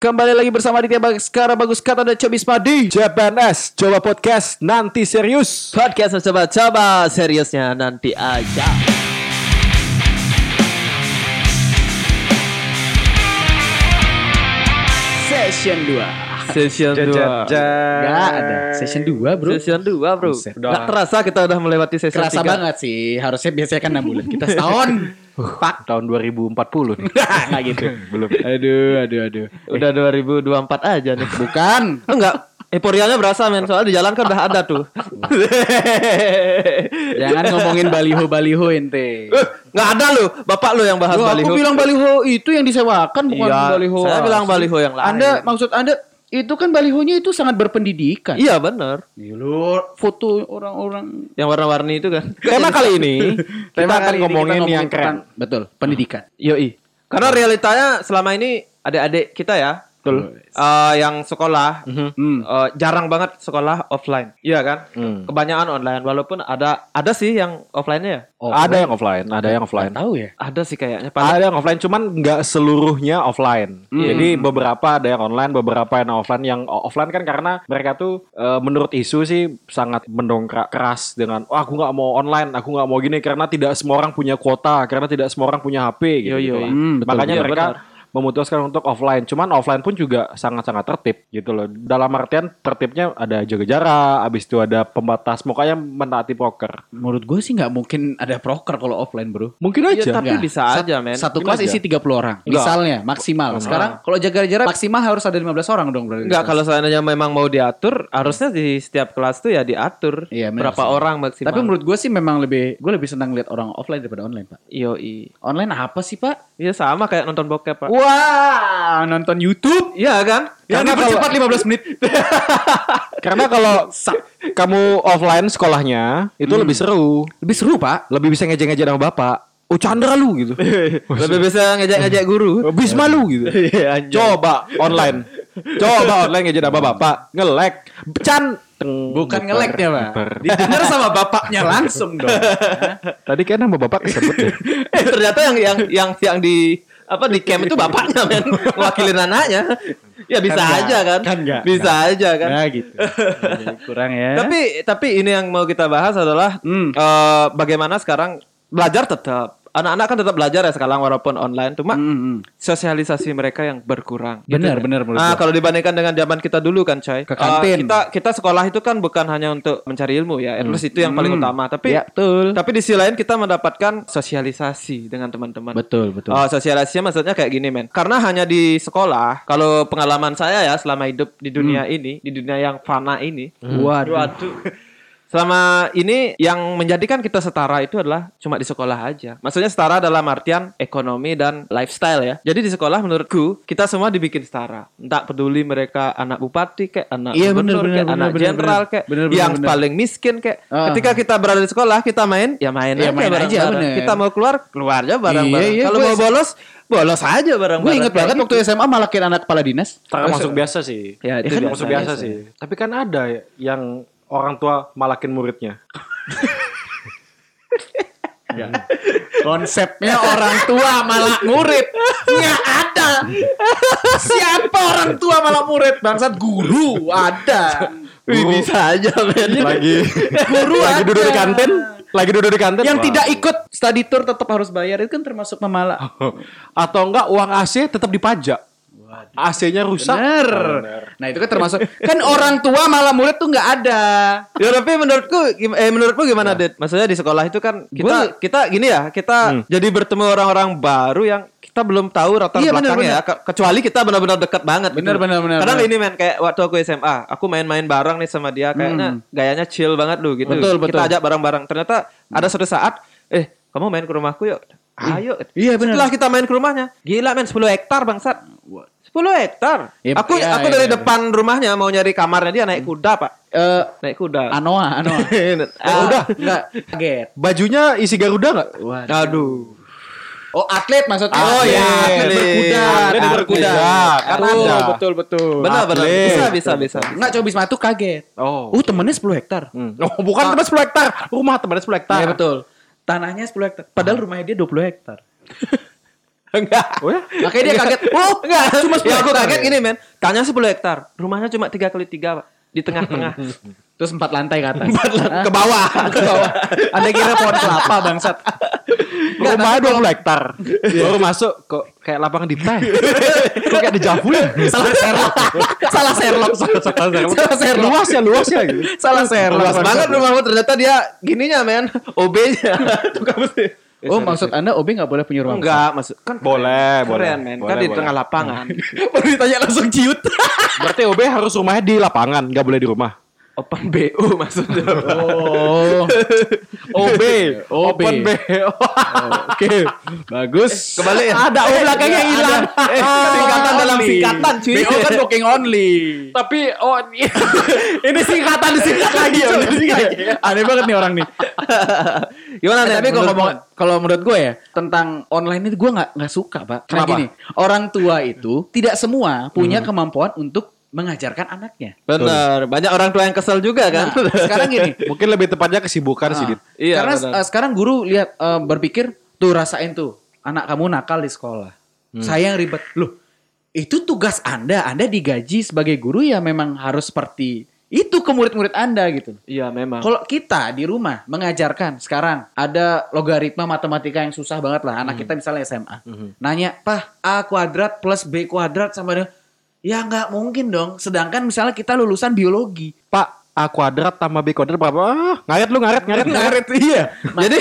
Kembali lagi bersama Aditya Baskara Bagus Kata dan Cobis Padi JPNS Coba Podcast Nanti Serius. Podcast coba-coba seriusnya nanti aja. Session 2 Session 2. Gak ada. Session 2 bro. Session 2 bro. Buset, Gak terasa kita udah melewati session Kerasa 3. banget sih. Harusnya biasanya kan 6 bulan. Kita setahun Pak tahun 2040 nih. Nggak gitu Belum. Aduh aduh aduh Udah 2024 aja nih. Bukan Enggak. Euforianya berasa men Soalnya di jalan kan udah ada tuh. Jangan ngomongin baliho-baliho ente Eh, Nggak ada lu. Bapak lu yang bahas Loh, baliho. aku bilang baliho itu yang disewakan bukan Iya, baliho. saya bilang baliho yang lain. Anda maksud Anda itu kan balihonya itu sangat berpendidikan. Iya bener. Iya, lu foto orang-orang. Yang warna-warni itu kan. Tema kali ini kita Tema akan kali ini ngomongin kita yang keren. tentang- betul, pendidikan. Yoi. Karena realitanya selama ini adik-adik kita ya. Betul. eh, yang sekolah Hmm. eh, jarang banget sekolah offline. Iya kan? Hmm. Kebanyakan online walaupun ada ada sih yang offline-nya ya. ada yang offline, ada yang offline. Tahu ya? Ada sih kayaknya paling Ada yang offline, cuman nggak seluruhnya offline. Jadi beberapa ada yang online, beberapa yang offline. Yang offline kan karena mereka tuh eh, menurut isu sih sangat mendongkrak keras dengan, wah aku nggak mau online, aku nggak mau gini karena tidak semua orang punya kuota, karena tidak semua orang punya HP gitu. Yo, yo. Hmm, betul. Makanya Iya, mereka benar. Memutuskan untuk offline. Cuman offline pun juga sangat-sangat tertib gitu loh. Dalam artian tertibnya ada jaga jarak, habis itu ada pembatas, mukanya menaati poker. Menurut gue sih nggak mungkin ada proker kalau offline, Bro. Mungkin Iya, aja. tapi Nggak. bisa Sat- aja, men. Satu Mungkin kelas aja. isi 30 orang. Enggak. Misalnya maksimal. Sekarang kalau jaga jarak maksimal harus ada 15 orang dong berarti. Enggak, kalau seandainya memang mau diatur, harusnya di setiap kelas tuh ya diatur. Iya, berapa sih. orang maksimal. Tapi menurut gue sih memang lebih gue lebih senang lihat orang offline daripada online, Pak. Yoi. Online apa sih, Pak? Iya sama kayak nonton bokep, Pak. Wah, nonton YouTube. Iya kan? Yang dipercepat 15 menit. Karena kalau kamu offline sekolahnya itu lebih seru, Lebih seru, Pak. lebih bisa ngejek-ngejek sama bapak. Oh Chandra lu gitu. Lebih bisa ngejek-ngejek guru. Bisma lu gitu. Iya. Coba online. Coba online ngejek sama bapak, ngelek. Can Bukan ngeleknya, Pak. Didengar sama bapaknya langsung dong. Tadi kan nama bapak kesebut ya. eh ternyata yang yang yang yang di apa di camp itu bapaknya men? Wakilin anaknya ya bisa Kan aja kan, kan nggak, bisa aja kan? Nah, gitu. Jadi kurang ya. tapi tapi ini yang mau kita bahas adalah Hmm. eh, bagaimana sekarang belajar tetap anak-anak kan tetap belajar ya sekarang walaupun online cuma Hmm, hmm. sosialisasi mereka yang berkurang Benar, Gitu. benar, menurut nah kalau dibandingkan dengan zaman kita dulu kan coy Ke kantin. kita kita sekolah itu kan bukan hanya untuk mencari ilmu ya at least itu yang paling Hmm. utama tapi Ya, betul. tapi di sisi lain kita mendapatkan sosialisasi dengan teman-teman Betul, betul. Oh, sosialisasinya maksudnya kayak gini, men. Karena hanya di sekolah, kalau pengalaman saya ya selama hidup di dunia ini, di dunia yang fana ini. Waduh. Waduh. Selama ini yang menjadikan kita setara itu adalah cuma di sekolah aja. Maksudnya setara dalam artian ekonomi dan lifestyle ya. Jadi di sekolah menurutku kita semua dibikin setara. Entah peduli mereka anak bupati kayak anak Iya, gubernur, bener, kayak bener, anak bener, jenderal bener. kayak Bener, bener, yang bener. paling miskin kayak. Ah. Ketika kita berada di sekolah kita main ya main Ya, aja main aja, bareng-bareng. bener. Kita mau keluar keluar aja bareng-bareng. Iya, iya, Kalau mau bolos bolos aja bareng-bareng. Gue inget Kayak banget gitu. waktu SMA malakin anak kepala dinas. Termasuk biasa sih. Ya, itu kan masuk biasa. biasa sih. Tapi kan ada yang orang tua malakin muridnya. Konsepnya orang tua malah murid. Nggak ada. Siapa orang tua malah murid? Bangsat guru ada. Wih, bisa aja men. lagi Guru lagi ada. duduk di kantin, lagi duduk di kantin. Yang Wah. tidak ikut study tour tetap harus bayar itu kan termasuk memalak. atau enggak uang AC tetap dipajak. AC-nya rusak. Bener. Nah itu kan termasuk kan orang tua malah murid tuh nggak ada. Ya tapi menurutku eh menurutmu gimana, Dit? Maksudnya di sekolah itu kan kita kita gini ya, kita jadi bertemu orang-orang baru yang kita belum tahu latar Iya, bener, belakangnya ya. Ke- kecuali kita benar-benar dekat banget. Bener, bener, bener, Kadang bener. ini men kayak waktu aku SMA, aku main-main bareng nih sama dia kayaknya gayanya chill banget lu gitu. Betul, Kita betul. ajak bareng-bareng. Ternyata ada suatu saat, eh kamu main ke rumahku yuk. Ayo. Iya, bener. Setelah kita main ke rumahnya, gila men 10 hektar bangsat. 10 hektar. Iya, aku iya, aku dari iya. depan rumahnya mau nyari kamarnya dia naik kuda, Pak. Eh Naik kuda. Anoa, Anoa. Ah, udah, enggak kaget. Bajunya isi Garuda nggak? Aduh. Oh atlet maksudnya. Oh, iya, atlet berkuda. Atlet berkuda. Kan betul, ada. betul, betul. Benar, benar. Bisa, bisa, bisa. Enggak coba Bisma tuh kaget. Oh. Uh, temennya 10 hektar. Hmm. Oh, bukan teman 10 hektar. Rumah temannya 10 hektar. Iya betul. Tanahnya 10 hektar. Padahal rumahnya dia 20 hektar. Enggak. Oh ya? Makanya dia kaget. Oh, Enggak, cuma ya 10 aku kaget gini men. Tanahnya 10 hektar, rumahnya cuma 3 kali 3 Pak. Di tengah-tengah. Terus empat lantai ke atas. Empat lan- Hah? ke bawah. ke bawah. Anda kira pohon kelapa bangsat. Rumahnya 20 hektar. Baru masuk kok kayak lapangan di teh. kok kayak di Javu ya? Salah Sherlock. Salah Sherlock. Salah Sherlock. Luas ya, luas ya gitu. Salah Sherlock. Luas banget rumahmu ternyata dia gininya men. OB-nya. Tukang mesin. Oh, maksud Anda OB nggak boleh punya ruang? Enggak, maksud kan Boleh, boleh. keren men. Boleh, kan di boleh. tengah lapangan. Baru ditanya langsung ciut. Berarti OB harus rumahnya di lapangan, nggak boleh di rumah. Open BO maksudnya. Oh. OB, OB. Open BO. Oke. Bagus. Kembali ya. Ada O belakangnya Ada. hilang. Eh, singkatan dalam singkatan, cuy. BO kan booking only. Tapi oh Ini singkatan disingkat lagi ya. Aneh banget nih orang nih. Gimana Eh, nih? tapi kalau ngomong kalau menurut gue ya tentang online itu gue nggak nggak suka pak. Karena Kenapa? gini orang tua itu tidak semua punya kemampuan untuk mengajarkan anaknya. Bener, banyak orang tua yang kesel juga kan. Nah, sekarang gini, mungkin lebih tepatnya kesibukan sih. Ah, Dit. Iya, karena benar. eh, sekarang guru lihat eh, berpikir tuh rasain tuh anak kamu nakal di sekolah. Saya yang ribet. Loh, itu tugas Anda. Anda digaji sebagai guru ya memang harus seperti itu ke murid-murid Anda gitu. Iya memang. Kalau kita di rumah mengajarkan sekarang ada logaritma matematika yang susah banget lah. Anak kita misalnya SMA. Nanya, "Pah, A kuadrat plus B kuadrat sama dengan..." Ya nggak mungkin dong. Sedangkan misalnya kita lulusan biologi. Pak, A kuadrat tambah B kuadrat berapa? Ah, ngaret lu, ngaret, ngaret, ngaret. iya. Jadi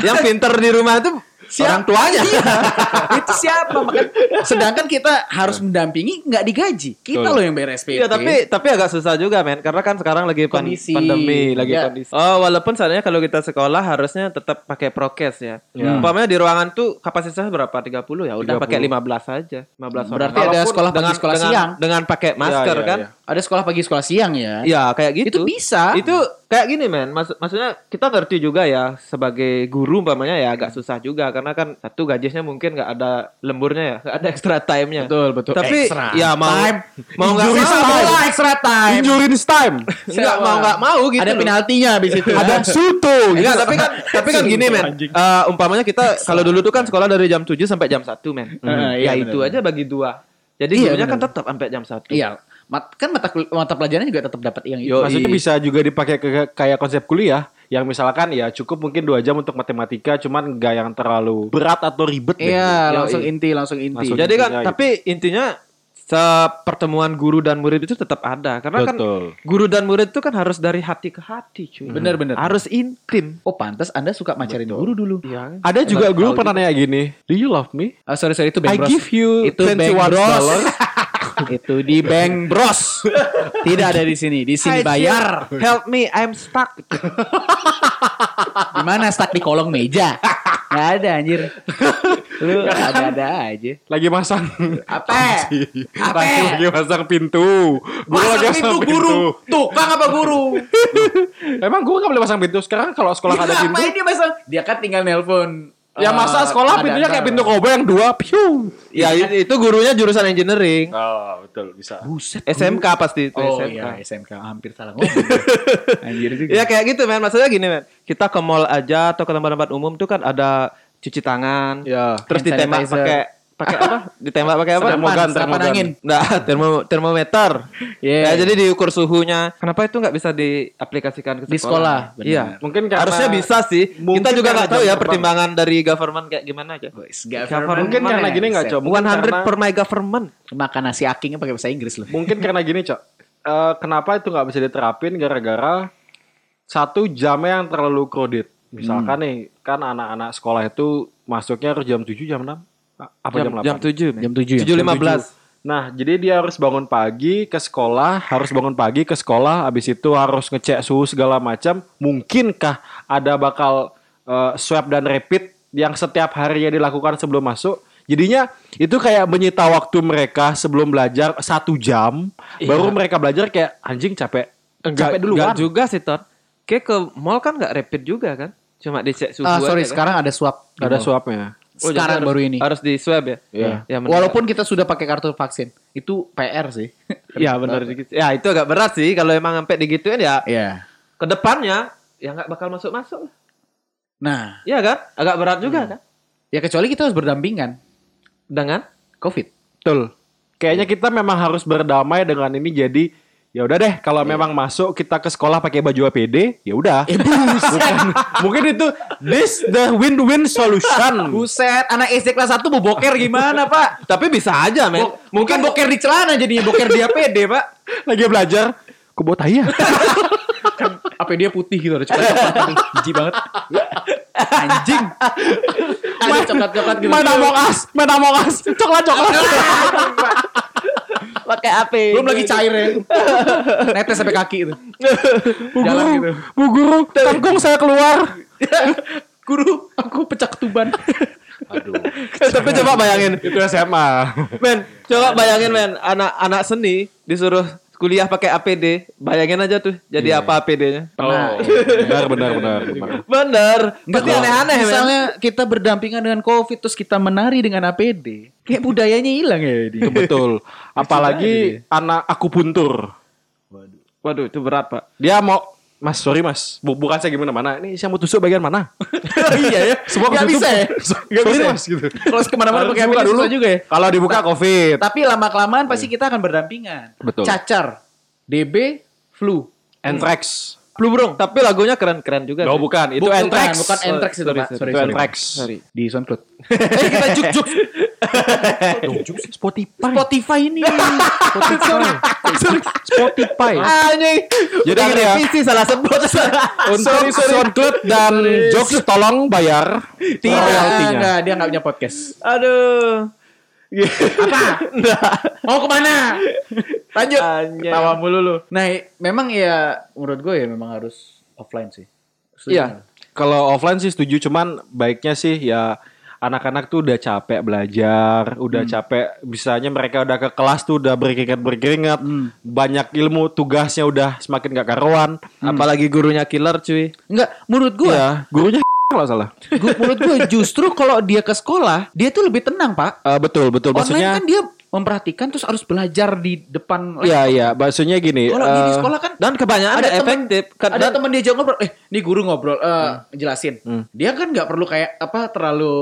yang pinter di rumah itu orang tuanya. Iya. itu siapa? Makanya, sedangkan kita harus mendampingi nggak digaji. Kita Betul. loh yang bayar SPP. Iya tapi tapi agak susah juga men karena kan sekarang lagi pan- Kondisi. pandemi lagi Ya. kondisi. Oh walaupun sebenarnya kalau kita sekolah harusnya tetap pakai prokes ya. Umpamanya di ruangan tuh kapasitasnya berapa 30 ya udah 30. pakai 15 aja. 15 orang. Berarti ada Walaupun sekolah pagi, dengan, sekolah dengan, siang. Dengan pakai masker Iya, iya, kan. iya. Ada sekolah pagi, sekolah siang ya. Iya kayak gitu. Itu bisa. Itu kayak gini men. Maksud maksudnya kita ngerti juga ya sebagai guru umpamanya ya agak susah juga karena kan satu gajinya mungkin nggak ada lemburnya ya, nggak ada extra time-nya. Betul, betul. Tapi Extra ya mau time. mau nggak mau bola extra time. Injuries time. nggak mau nggak mau gitu. Ada penaltinya habis itu. Ada suto. Enggak, tapi kan tapi kan gini men. Eh, umpamanya kita kalau dulu tuh kan sekolah dari jam 7 sampai jam 1 men. Hmm, ya iya, itu benar. aja bagi dua. Jadi Iya, gurunya kan tetap sampai jam 1. Iya. Mat, kan mata mata pelajarannya juga tetap dapat yang itu. Yo, Maksudnya i- bisa juga dipakai ke, kayak konsep kuliah yang misalkan ya cukup mungkin dua jam untuk matematika cuman nggak yang terlalu berat atau ribet. Iya, langsung i- inti, langsung inti. Langsung Jadi kan Intinya tapi intinya sepertemuan guru dan murid itu tetap ada karena kan Betul. guru dan murid itu kan harus dari hati ke hati cuy. Bener-bener. Harus intim. Oh, pantas Anda suka macarin guru dulu. Iya. Ada juga guru pernah nanya gini, "Do you love me?" Ah, sorry, sorry itu I Bank Bros. give you itu Bank 21 Bros. dollar. itu di Bank Bros. Tidak ada di sini. Di sini bayar. Help me, I'm stuck. Di mana stuck di kolong meja? Gak ada anjir. Lu ada-ada aja. Lagi masang Apa? Apa? lagi masang pintu. Lagi Masang pintu guru. Tukang apa guru? Emang guru nggak boleh pasang pintu sekarang kalau sekolah nggak ada pintu. Ngapain dia masang? Dia kan tinggal nelpon. Ya masa eh, sekolah ada pintunya kayak antar. pintu kobo yang dua, piu. ya i- itu gurunya jurusan engineering. Oh, betul bisa. Buset. SMK pasti itu Oh SMK. iya SMK hampir salah ngomong. Anjir juga. Ya kayak gitu men, maksudnya gini men. Kita ke mall aja atau ke tempat-tempat umum tuh kan ada cuci tangan. Ya. Terus ditembak pakai pakai apa? Ditembak pakai apa? Termogan, termogan. angin. Nah, termo, termometer. Yeah. Ya, jadi diukur suhunya. Kenapa itu nggak bisa diaplikasikan ke sekolah? Di sekolah, benar. Iya. Mungkin karena- harusnya bisa sih. mungkin Kita juga nggak tahu jam ya terbang. pertimbangan dari government kayak gimana aja. Guys, Mungkin karena gini nggak, Cok? Mungkin 100 karena- per my government. Makan nasi akingnya pakai bahasa Inggris loh. Mungkin karena gini, Cok. Eh, kenapa itu nggak bisa diterapin gara-gara satu jamnya yang terlalu crowded. Misalkan nih, kan anak-anak sekolah itu masuknya harus jam 7, jam 6. Apa jam, 8? Jam 7. Jam 7 ya? 7.15. Nah, jadi dia harus bangun pagi ke sekolah, harus bangun pagi ke sekolah, habis itu harus ngecek suhu segala macam. Mungkinkah ada bakal eh, swab dan rapid yang setiap harinya dilakukan sebelum masuk? Jadinya itu kayak menyita waktu mereka sebelum belajar satu jam, baru mereka belajar kayak anjing capek, capek duluan. Enggak juga sih, Ton. Kayak ke mall kan nggak rapid juga kan? Cuma dicek suhu Ah, sorry, aja, kan? sekarang ada swab. Ada swabnya. Oh, sekarang harus- baru ini. Harus di swab ya? Iya. Ya. Walaupun kita sudah pakai kartu vaksin, itu PR sih. ya benar dikit. Ya itu agak berat sih kalau emang sampai digituin ya Iya. ke depannya ya nggak bakal masuk-masuk. Nah, Iya kan? Agak berat juga kan? ya kecuali kita harus berdampingan. Dengan Covid. Betul. Kayaknya kita memang harus berdamai dengan ini jadi ya udah deh kalau memang masuk kita ke sekolah pakai baju APD ya udah. Bukan, mungkin itu this the win-win solution. Buset, anak SD kelas 1 mau boker gimana, Pak? tapi bisa aja, men. Bo- mungkin boker di celana jadinya boker di APD, Pak. Lagi belajar, kok bawa tai ya? Kan APD putih gitu, ada coklat-coklat. Jijik banget. Anjing. Ada coklat-coklat gitu. Main Among Us, main Among Us, coklat-coklat. Pakai AP. Belum lagi cair ya. Netes sampai kaki itu. Bu Jalan guru, gitu. Bu guru, kangkung saya keluar. Guru, aku pecah ketuban. tapi coba bayangin, Itu SMA. men. Coba bayangin, men. Anak-anak seni disuruh kuliah pakai APD. Bayangin aja tuh, jadi apa APD-nya? Oh, benar benar benar. benar. Bener. Pasti aneh-aneh. Misalnya kita berdampingan dengan COVID terus kita menari dengan APD. Kayak budayanya hilang ya ini. Itu betul. Apalagi anak akupuntur. Waduh, itu berat, Pak. Dia mau Mas, sorry mas, Bu- bukan saya gimana mana. Ini saya mau tusuk bagian mana? iya ya. Semua Nggak bisa ya. Nggak Sorry bisa ya? mas, gitu. Kalau ke mana-mana pakai APD dulu. juga ya. Kalau dibuka covid. Tapi lama kelamaan pasti kita akan berdampingan. Betul. Cacar, DB, flu. Anthrax. Flu burung, tapi lagunya keren-keren juga. Oh bukan, itu anthrax. Bukan anthrax itu, Sorry, Pak. sorry, Sorry, Itu sorry. anthrax. Sorry. Di SoundCloud. Eh, kita juk-juk. Spotify. Spotify ini. Spotify. Spotify. Anjing. Jadi gini ya. Salah sebut. Untuk SoundCloud dan Jokes tolong bayar Tidak, enggak, dia enggak punya podcast. Aduh. Apa? Mau ke mana? Lanjut. Anjay. Tawa mulu lu. Nah, memang ya menurut gue ya memang harus offline sih. Iya. nggak? Kalau offline sih setuju, cuman baiknya sih ya anak-anak tuh udah capek belajar, udah capek bisanya mereka udah ke kelas tuh udah berkeringat berkeringat, banyak ilmu tugasnya udah semakin gak karuan. Apalagi gurunya killer, cuy. Enggak, menurut gue, Ya, gurunya kalau salah. gu- menurut gue justru kalau dia ke sekolah, dia tuh lebih tenang, Pak. Eh, betul betul Online maksudnya. kan dia memperhatikan terus harus belajar di depan Iya iya, maksudnya gini. Kalau dia di eh, sekolah kan Dan kebanyakan ada efektif. Kan, ada teman dia ngobrol, eh, ini guru ngobrol, eh, jelasin. Hmm. Dia kan nggak perlu kayak apa terlalu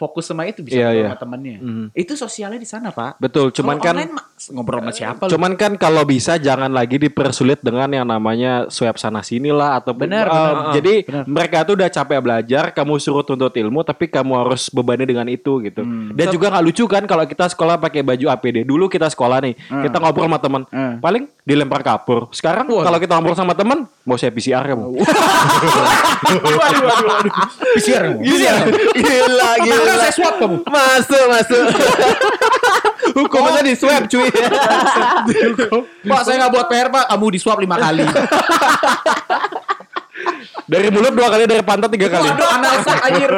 fokus sama itu bisa ngobrol iya. sama temennya. Hmm. Itu sosialnya di sana, Pak. Betul, cuman kan online ngobrol sama siapa lu? Cuman kan kalau bisa jangan lagi dipersulit dengan yang namanya swab sana sini lah atau Benar, eh, benar. Jadi Benar. mereka tuh udah capek belajar, kamu suruh tuntut ilmu tapi kamu harus bebani dengan itu gitu. Hmm. Dan juga nggak lucu kan kalau kita sekolah pakai baju APD. Dulu kita sekolah nih, kita ngobrol sama teman, Hmm. paling dilempar kapur. Sekarang kalau kita ngobrol sama teman, mau saya PCR kamu. PCR kamu. Gila, gila, saya swab kamu. Masuk, masuk. Hukumannya di swab, cuy. Pak, saya nggak buat PR, Pak. Kamu di swab lima kali. dari mulut dua kali, dari pantat tiga kali. Waduh, anal swab anjir.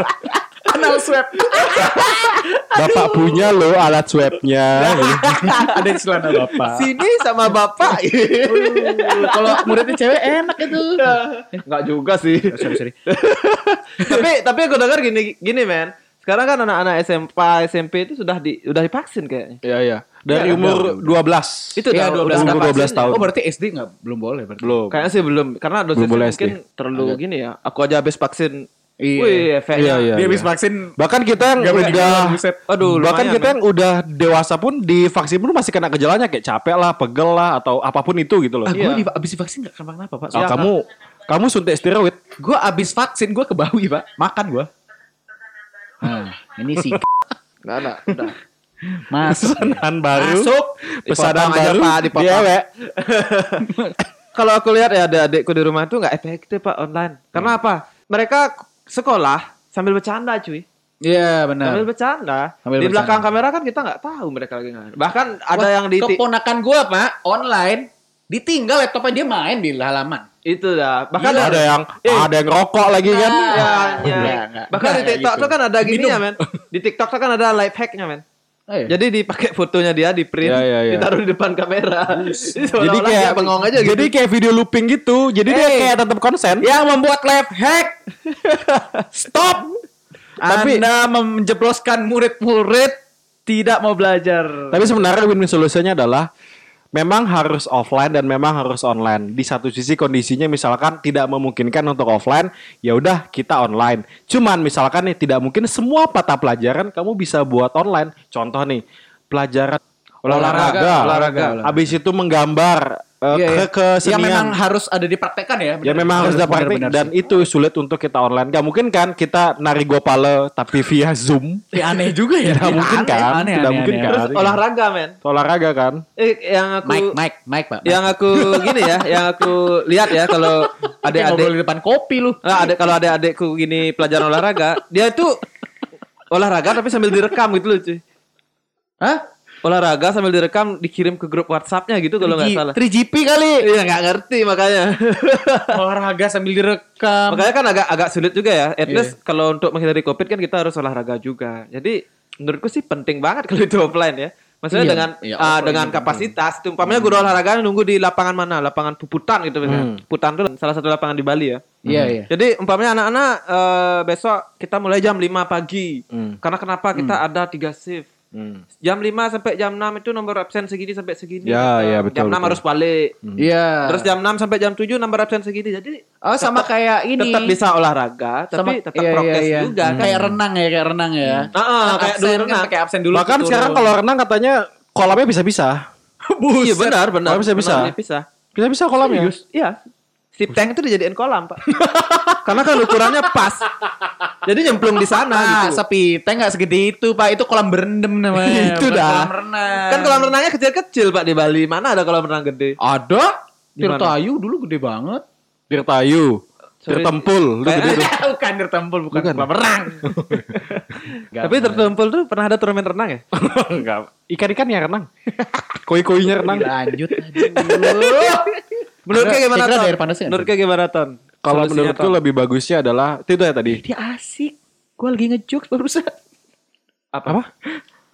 Anal swab. Bapak punya loh alat swabnya. Ada di celana Bapak. Sini sama bapak. Kalau muridnya cewek enak itu. Enggak juga sih. sorry, sorry. tapi tapi aku dengar gini gini men. Sekarang kan anak-anak SMP SMP itu sudah di udah divaksin kayaknya. Iya iya. Dari Ya, umur 12. Itu Iya, udah- 12 udah umur vaksin 12 ya? tahun. Oh, berarti SD nggak belum boleh berarti. Belum. Kayaknya sih belum karena dosis Belum boleh mungkin SD. terlalu gini ya. Aku aja habis vaksin. Iya. Wih, efeknya. Iya, iya. Dia habis vaksin Bahkan kita yang Nggak udah buset. Aduh, bahkan lumayan, kita yang udah dewasa pun divaksin pun masih kena gejalanya kayak capek lah, pegel lah atau apa pun itu gitu loh. Ah, Iya. gue di, abis divaksin gak kenapa-napa, Pak. Ah, kamu kamu suntik steroid. Gue abis vaksin, gue ke Bawi, Pak. Makan gue. Nah, ini sih. Enggak ada, udah. Masuk. Pesanan baru. Masuk. Pesanan aja, baru. Pak, dipotong. Iya. Kalau aku lihat ya ada adikku di rumah tuh nggak efektif pak online. Karena apa? Mereka sekolah sambil bercanda cuy. Iya, benar. Sambil bercanda. Sambil di bercanda. belakang kamera kan kita nggak tahu mereka lagi ngapain. Bahkan ada yang di Keponakan gue, Pak, online. Ditinggal laptopnya dia main di halaman. itu dah. Bahkan ada yang ada yang rokok lagi kan. Ya, ya. Enggak, enggak. Bahkan di Enggak, TikTok gitu. tuh kan ada gini ya men. Di TikTok tuh kan ada live hacknya men. Oh, iya. Jadi dipakai fotonya dia di print, Ya, ya, ya. ditaruh di depan kamera. Jadi kayak bengong aja gitu. Jadi kayak video looping gitu. Jadi dia Eh. kayak tetap konsen. yang membuat live hack. Stop. Tapi- Anda menjebloskan murid-murid tidak mau belajar. Tapi sebenarnya win-win solusinya adalah memang harus offline dan memang harus online. Di satu sisi kondisinya misalkan tidak memungkinkan untuk offline, ya udah kita online. Cuman misalkan nih tidak mungkin semua mata pelajaran kamu bisa buat online. Contoh nih, pelajaran olahraga, olahraga. Habis itu menggambar eh, Iya, iya. ke kesenian. Yang memang harus ada dipraktekkan ya. Ya memang harus ada praktik dan itu sulit untuk kita online. Gak mungkin kan kita nari gopale tapi via Zoom. Ya, aneh juga ya. Tidak mungkin Aneh, kan? Aneh, Tidak aneh, mungkin aneh. kan? Terus olahraga men. Olahraga kan? Eh, yang aku Mike, Mike, Mike, Pak. yang aku gini ya, yang aku lihat ya kalau Adik adik-adik di depan kopi lu. Nah, ada kalau ada adekku gini pelajaran olahraga, dia itu olahraga tapi sambil direkam gitu loh, cuy. Hah? Olahraga sambil direkam dikirim ke grup WhatsApp-nya gitu kalau nggak salah. 3GP kali. Iya nggak ngerti makanya. Olahraga sambil direkam. makanya kan agak agak sulit juga ya. At Iya. least kalau untuk menghindari covid kan kita harus olahraga juga. Jadi menurutku sih penting banget kalau itu offline ya. Maksudnya Iya, dengan iya, offline dengan kapasitas. Itu umpamanya guru olahraga nunggu di lapangan mana? Lapangan Puputan gitu misalnya. Puputan itu salah satu lapangan di Bali ya. Iya, iya. Jadi umpamanya anak-anak eh, besok kita mulai jam 5 pagi. Karena kenapa kita ada tiga shift. Jam 5 sampai jam 6 itu nomor absen segini sampai segini. Ya, ya, betul, Jam 6 betul. harus balik. Iya. Terus jam 6 sampai jam 7 nomor absen segini. Jadi Oh sama kayak ini. tetap bisa olahraga tapi tetap iya, prokes iya, iya. juga kan. Kayak renang ya, kayak renang ya. Ah, ah, Kan kayak absen dulu kan renang. pakai absen dulu. Bahkan sekarang kalau renang katanya kolamnya bisa-bisa. Iya benar, benar. Oh, bisa, bisa. Benar, bisa. Bisa-bisa kolamnya. Serius? Iya. Si tank itu dijadiin kolam, Pak. Karena kan ukurannya pas. Jadi nyemplung di sana Nah, gitu. sepi teh nggak segede itu, Pak. Itu kolam berendam namanya. Itu bukan dah. Kolam renang. Kan kolam renangnya kecil-kecil, Pak, di Bali. Mana ada kolam renang gede? ada. Tirtayu dulu gede banget. Tirtayu. Sorry. Tirtempul. Lu gede tuh. bukan Tirtempul, bukan, kolam renang. Tapi tertumpul tuh pernah ada turnamen renang ya? Enggak. Ikan-ikan ya renang. Koi-koinya renang. Lanjut. Aduh. Menurut kayak gimana, Ton? Menurut kayak gimana, Ton? Kalau menurutku lebih bagusnya adalah itu ya tadi. Dia asik. Gue lagi ngejokes barusan. apa?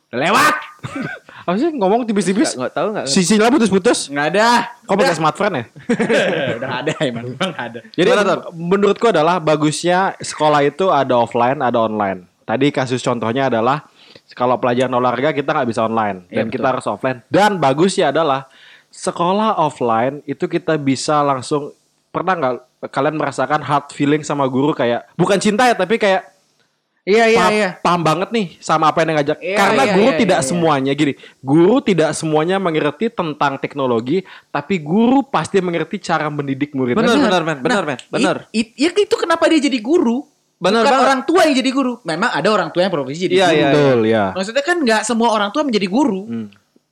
Lewat. Apa sih ngomong tipis-tipis? Nggak tahu nggak? Sisinya putus-putus. Nggak ada. Kok pakai smartphone ya? Udah ada emang, emang ada. Jadi menurutku adalah bagusnya sekolah itu ada offline, ada online. Tadi kasus contohnya adalah kalau pelajaran olahraga kita nggak bisa online dan Iya, kita harus offline. Dan bagusnya adalah sekolah offline itu kita bisa langsung pernah nggak kalian merasakan hard feeling sama guru kayak bukan cinta ya tapi kayak Iya iya paham, iya. paham banget nih sama apa yang ngajak. Iya, Karena iya, guru iya, tidak iya, iya. semuanya gini. Guru tidak semuanya mengerti tentang teknologi, tapi guru pasti mengerti cara mendidik muridnya. Benar, benar, men. Benar, men. Benar. It, it- ya itu kenapa dia jadi guru? Benar Bukan banget. orang tua yang jadi guru. Memang ada orang tua yang profesi jadi Iya, guru. iya. Betul ya. Maksudnya kan nggak semua orang tua menjadi guru. Hmm.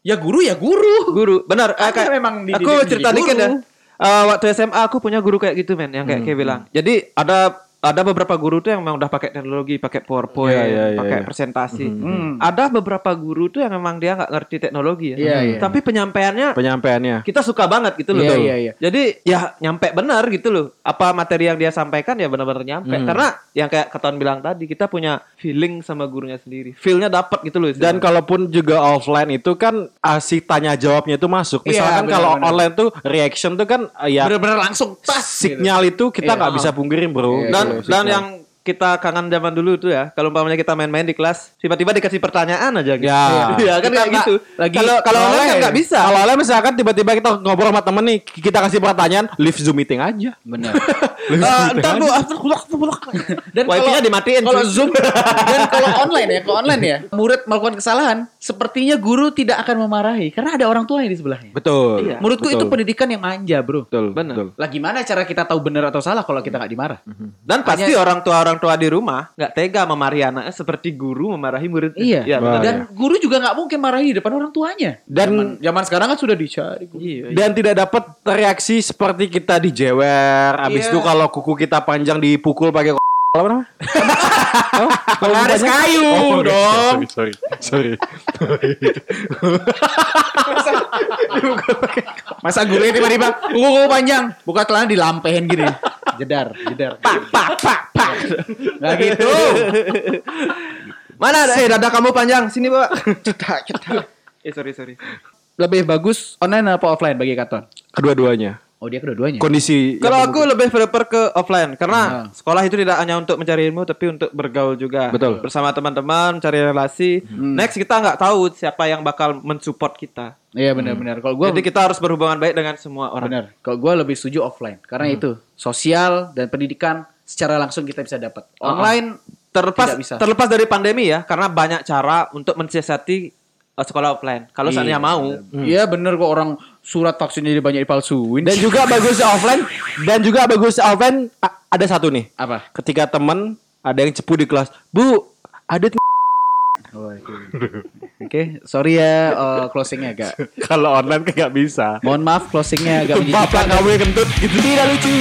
Ya guru ya guru. Guru, benar. Eh, Ada kayak- memang aku cerita dikit ya. Eh, waktu SMA aku punya guru kayak gitu men, yang kayak kayak bilang. Jadi ada ada beberapa guru tuh yang memang udah pakai teknologi, pakai PowerPoint, Iya, iya, iya, pakai iya. presentasi. Hmm. Ada beberapa guru tuh yang memang dia nggak ngerti teknologi ya. Iya, iya. Tapi penyampaiannya Penyampaiannya. kita suka banget gitu loh. Iya, Betul. iya, iya. Jadi ya nyampe benar gitu loh. Apa materi yang dia sampaikan ya benar-benar nyampe. Hmm. Karena yang kayak Keton bilang tadi, kita punya feeling sama gurunya sendiri. Feel-nya dapat gitu loh. Dan kalaupun juga offline itu kan asih tanya jawabnya itu masuk. Iya, Misalkan benar, kalau online tuh reaction tuh kan uh, ya Bener-bener langsung tas. gitu. sinyal itu kita Iya. nggak bisa pungkirin bro. Iya, dan Gitu, dan sinyal. yang kita kangen zaman dulu tuh ya kalau umpamanya kita main-main di kelas tiba-tiba dikasih pertanyaan aja gitu. Ya. Iya kan kayak nggak- gitu. lagi Kalau kalau online kan nggak bisa. Kalau online misalkan tiba-tiba kita ngobrol sama temen nih, kita kasih pertanyaan, leave zoom meeting aja. Bener. Eh, ntar bu, Dan Wifi-nya kalau- dimatiin, Kalau. Zoom dan kalau online ya, kalau online ya, murid melakukan kesalahan, sepertinya guru tidak akan memarahi karena ada orang tua yang di sebelahnya. Betul. Iya. Menurutku Betul. itu pendidikan yang manja, Bro. Betul. Benar. Lah gimana cara kita tahu benar atau salah kalau kita nggak dimarah? Dan pasti orang tua orang tua di rumah nggak tega memarahi anaknya seperti guru memarahi murid. Iya. Iya, benar. Wah, Dan guru juga nggak mungkin marahi di depan orang tuanya. Dan- zaman, zaman sekarang kan sudah dicari. guru. Iya, iya. Dan tidak dapat reaksi seperti kita dijewer. Abis Iya. itu kalau kuku kita panjang dipukul pakai apa namanya? Oh, kayu Oh, dong. Sorry, sorry. sorry. Masa gurunya tiba-tiba kuku panjang, buka celana dilampehin gini. Jedar, jedar. Pak, pak, pak, pak. Nggak gitu. Mana ada? Eh, dada kamu panjang. Sini, Pak. cetak, cetak. Eh, sorry, sorry. Lebih bagus online apa offline bagi Katon? Kedua-duanya. Oh dia kedua-duanya. kondisi Kalau aku lebih prefer ke offline karena Ah. sekolah itu tidak hanya untuk mencari ilmu tapi untuk bergaul juga. Betul. Bersama teman-teman, mencari relasi. Next kita nggak tahu siapa yang bakal mensupport kita. Iya benar-benar. Kalau gue Jadi kita harus berhubungan baik dengan semua orang. benar. Kalau gue lebih setuju offline karena itu sosial dan pendidikan secara langsung kita bisa dapat. Online Terlepas Tidak bisa. terlepas dari pandemi ya, karena banyak cara untuk mensiasati uh, sekolah offline. Kalau seandainya mau. Iya bener kok orang surat vaksin jadi banyak dipalsuin. dan juga bagus offline dan juga bagus offline ada satu nih apa? ketika temen ada yang cepu di kelas bu ada Oh. Oke, sorry ya eh, closingnya agak. kalau online kan nggak bisa Mohon maaf closingnya agak bapak kamu yang kentut gitu tidak lucu